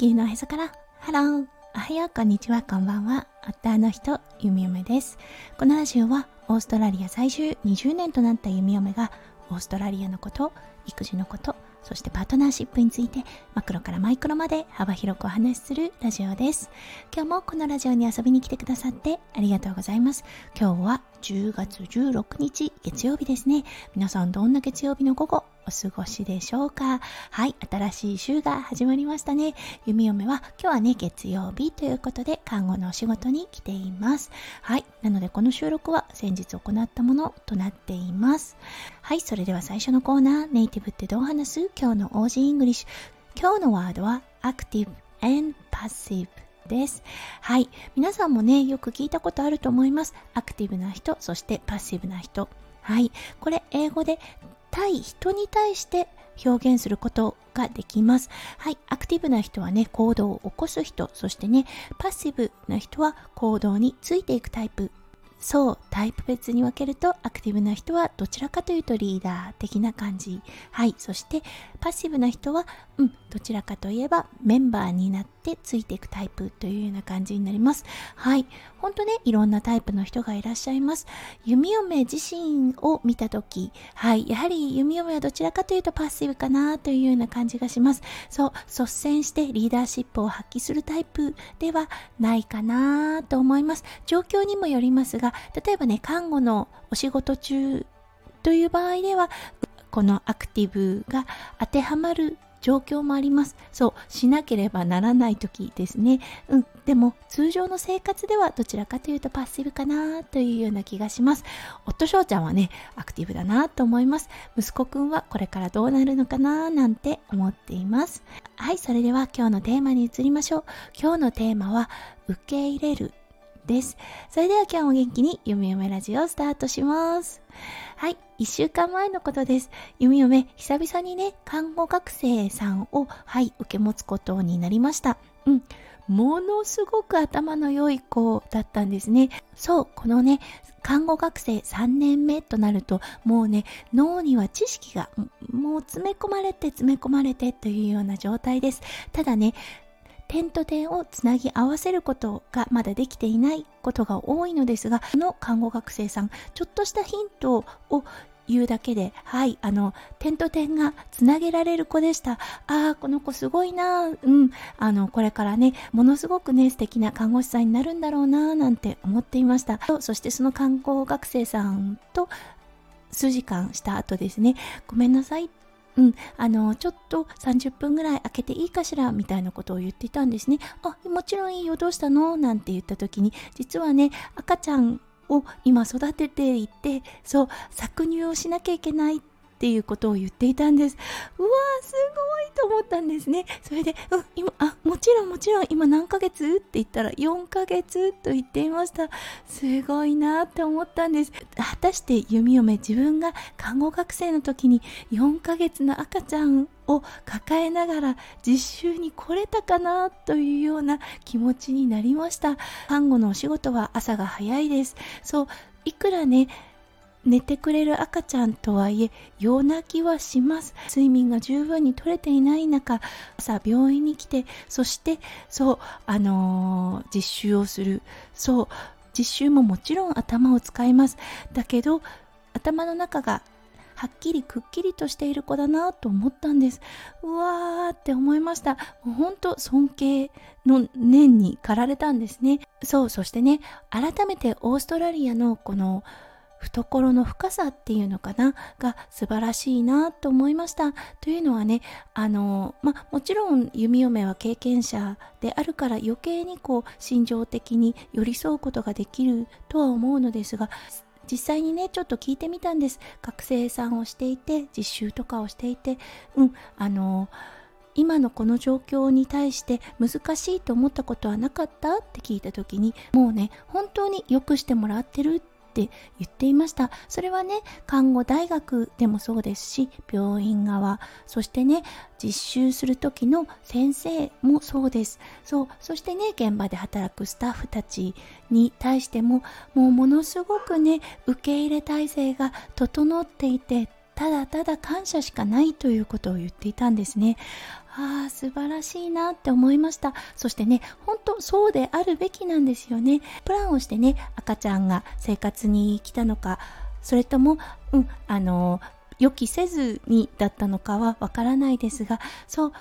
地球のへそから。ハロー。おはよう。こんにちは。こんばんは。夫の人ゆみおめです。このラジオはオーストラリア在住20年となったゆみおめがオーストラリアのこと育児のことそしてパートナーシップについてマクロからマイクロまで幅広くお話しするラジオです。今日もこのラジオに遊びに来てくださってありがとうございます。今日は10月16日月曜日ですね皆さんどんな月曜日の午後お過ごしでしょうか？はい、新しい週が始まりましたね。弓嫁は今日はね、月曜日ということで看護のお仕事に来ています。はい、なのでこの収録は先日行ったものとなっています。はい、それでは最初のコーナー、ネイティブってどう話す？今日の Aussie English。今日のワードは active and passive。です。はい。皆さんもね、よく聞いたことあると思います。アクティブな人、そしてパッシブな人。はい。これ、英語で対人に対して表現することができます。はい。アクティブな人はね、行動を起こす人、そしてね、パッシブな人は行動についていくタイプそう、タイプ別に分けると、アクティブな人はどちらかというとリーダー的な感じ。はい。そして、パッシブな人は、うん、どちらかといえばメンバーになってついていくタイプというような感じになります。はい。ほんとね、いろんなタイプの人がいらっしゃいます。弓嫁自身を見たとき、はい。やはり弓嫁はどちらかというとパッシブかなというような感じがします。そう、率先してリーダーシップを発揮するタイプではないかなと思います。状況にもよりますが、例えばね看護のお仕事中という場合ではこのアクティブが当てはまる状況もあります。そう、しなければならない時ですね。うん、でも通常の生活ではどちらかというとパッシブかなというような気がします。夫翔ちゃんはね、アクティブだなと思います。息子くんはこれからどうなるのかななんて思っています。はい、それでは今日のテーマに移りましょう。今日のテーマは受け入れるです。それでは今日も元気にゆみゆめラジオスタートします。はい、1週間前のことです。ゆみゆめ、久々にね、看護学生さんを、はい、受け持つことになりました。うん。ものすごく頭の良い子だったんですね。そう、このね、看護学生3年目となると、もうね、脳には知識がもう詰め込まれて詰め込まれてというような状態です。ただね、点と点をつなぎ合わせることがまだできていないことが多いのですが、この看護学生さん、ちょっとしたヒントを言うだけで、はい、あの、点と点がつなげられる子でした。ああ、この子すごいな、うん、あの、これからね、ものすごくね、素敵な看護師さんになるんだろうな、なんて思っていました。そしてその看護学生さんと数時間した後ですね、ごめんなさいうん、あの、ちょっと30分ぐらい空けていいかしらみたいなことを言っていたんですね。あ、もちろんいいよ、どうしたの？なんて言った時に、実はね、赤ちゃんを今育てていて、そう、搾乳をしなきゃいけないっっていうことを言っていたんです。うわー、すごいと思ったんですね。それで、うん、今、あ、もちろんもちろん今何ヶ月？って言ったら4ヶ月と言っていました。すごいなって思ったんです。果たして弓嫁自分が看護学生の時に4ヶ月の赤ちゃんを抱えながら実習に来れたかなというような気持ちになりました。看護のお仕事は朝が早いです。そう、いくらね、寝てくれる赤ちゃんとはいえ夜泣きはします。睡眠が十分に取れていない中朝病院に来てそしてそうあのー、実習をする。そう実習ももちろん頭を使います。だけど頭の中がはっきりくっきりとしている子だなと思ったんです。うわーって思いました。もうほんと尊敬の念に駆られたんですね。そうそしてね改めてオーストラリアのこの懐の深さっていうのかなが素晴らしいなと思いました。というのはねあのまもちろん弓嫁は経験者であるから余計にこう心情的に寄り添うことができるとは思うのですが実際にねちょっと聞いてみたんです。学生さんをしていて実習とかをしていてうんあの今のこの状況に対して難しいと思ったことはなかった？って聞いた時にもうね本当によくしてもらってるっって言っていました。それはね、看護大学でもそうですし、病院側、そしてね、実習する時の先生もそうです。そう、そしてね、現場で働くスタッフたちに対しても、もうものすごくね、受け入れ体制が整っていて、ただただ感謝しかないということを言っていたんですね。ああ素晴らしいなって思いました。そしてね本当そうであるべきなんですよね。プランをしてね赤ちゃんが生活に来たのかそれともうんあの予期せずにだったのかはわからないですがそう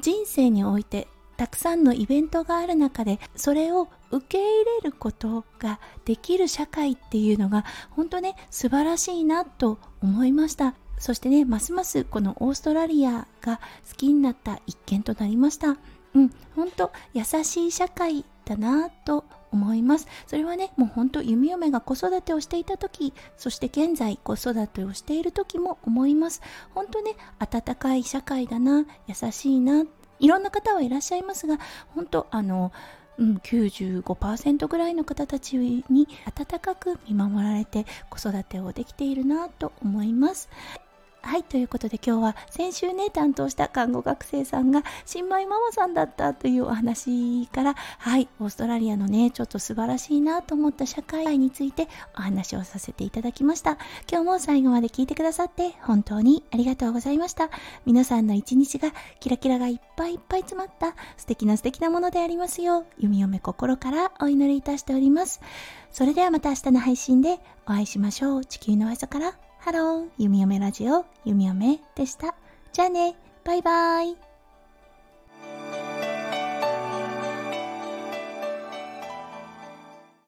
人生においてたくさんのイベントがある中でそれを受け入れることができる社会っていうのが本当ね素晴らしいなと思いました。そしてねますますこのオーストラリアが好きになった一件となりました。うん本当優しい社会だなと思います。それはねもう本当弓嫁が子育てをしていた時そして現在子育てをしている時も思います。本当ね温かい社会だな優しいないろんな方はいらっしゃいますが本当あのうん、95%ぐらいの方たちに温かく見守られて子育てをできているなと思います。はい、ということで今日は先週ね、担当した看護学生さんが新米ママさんだったというお話から、はい、オーストラリアのね、ちょっと素晴らしいなと思った社会についてお話をさせていただきました。今日も最後まで聞いてくださって本当にありがとうございました。皆さんの一日がキラキラがいっぱいいっぱい詰まった素敵な素敵なものでありますよう、弓嫁心からお祈りいたしております。それではまた明日の配信でお会いしましょう。地球のへそからハロー、ゆみおめラジオ、ゆみおめでした。じゃあね、バイバイ。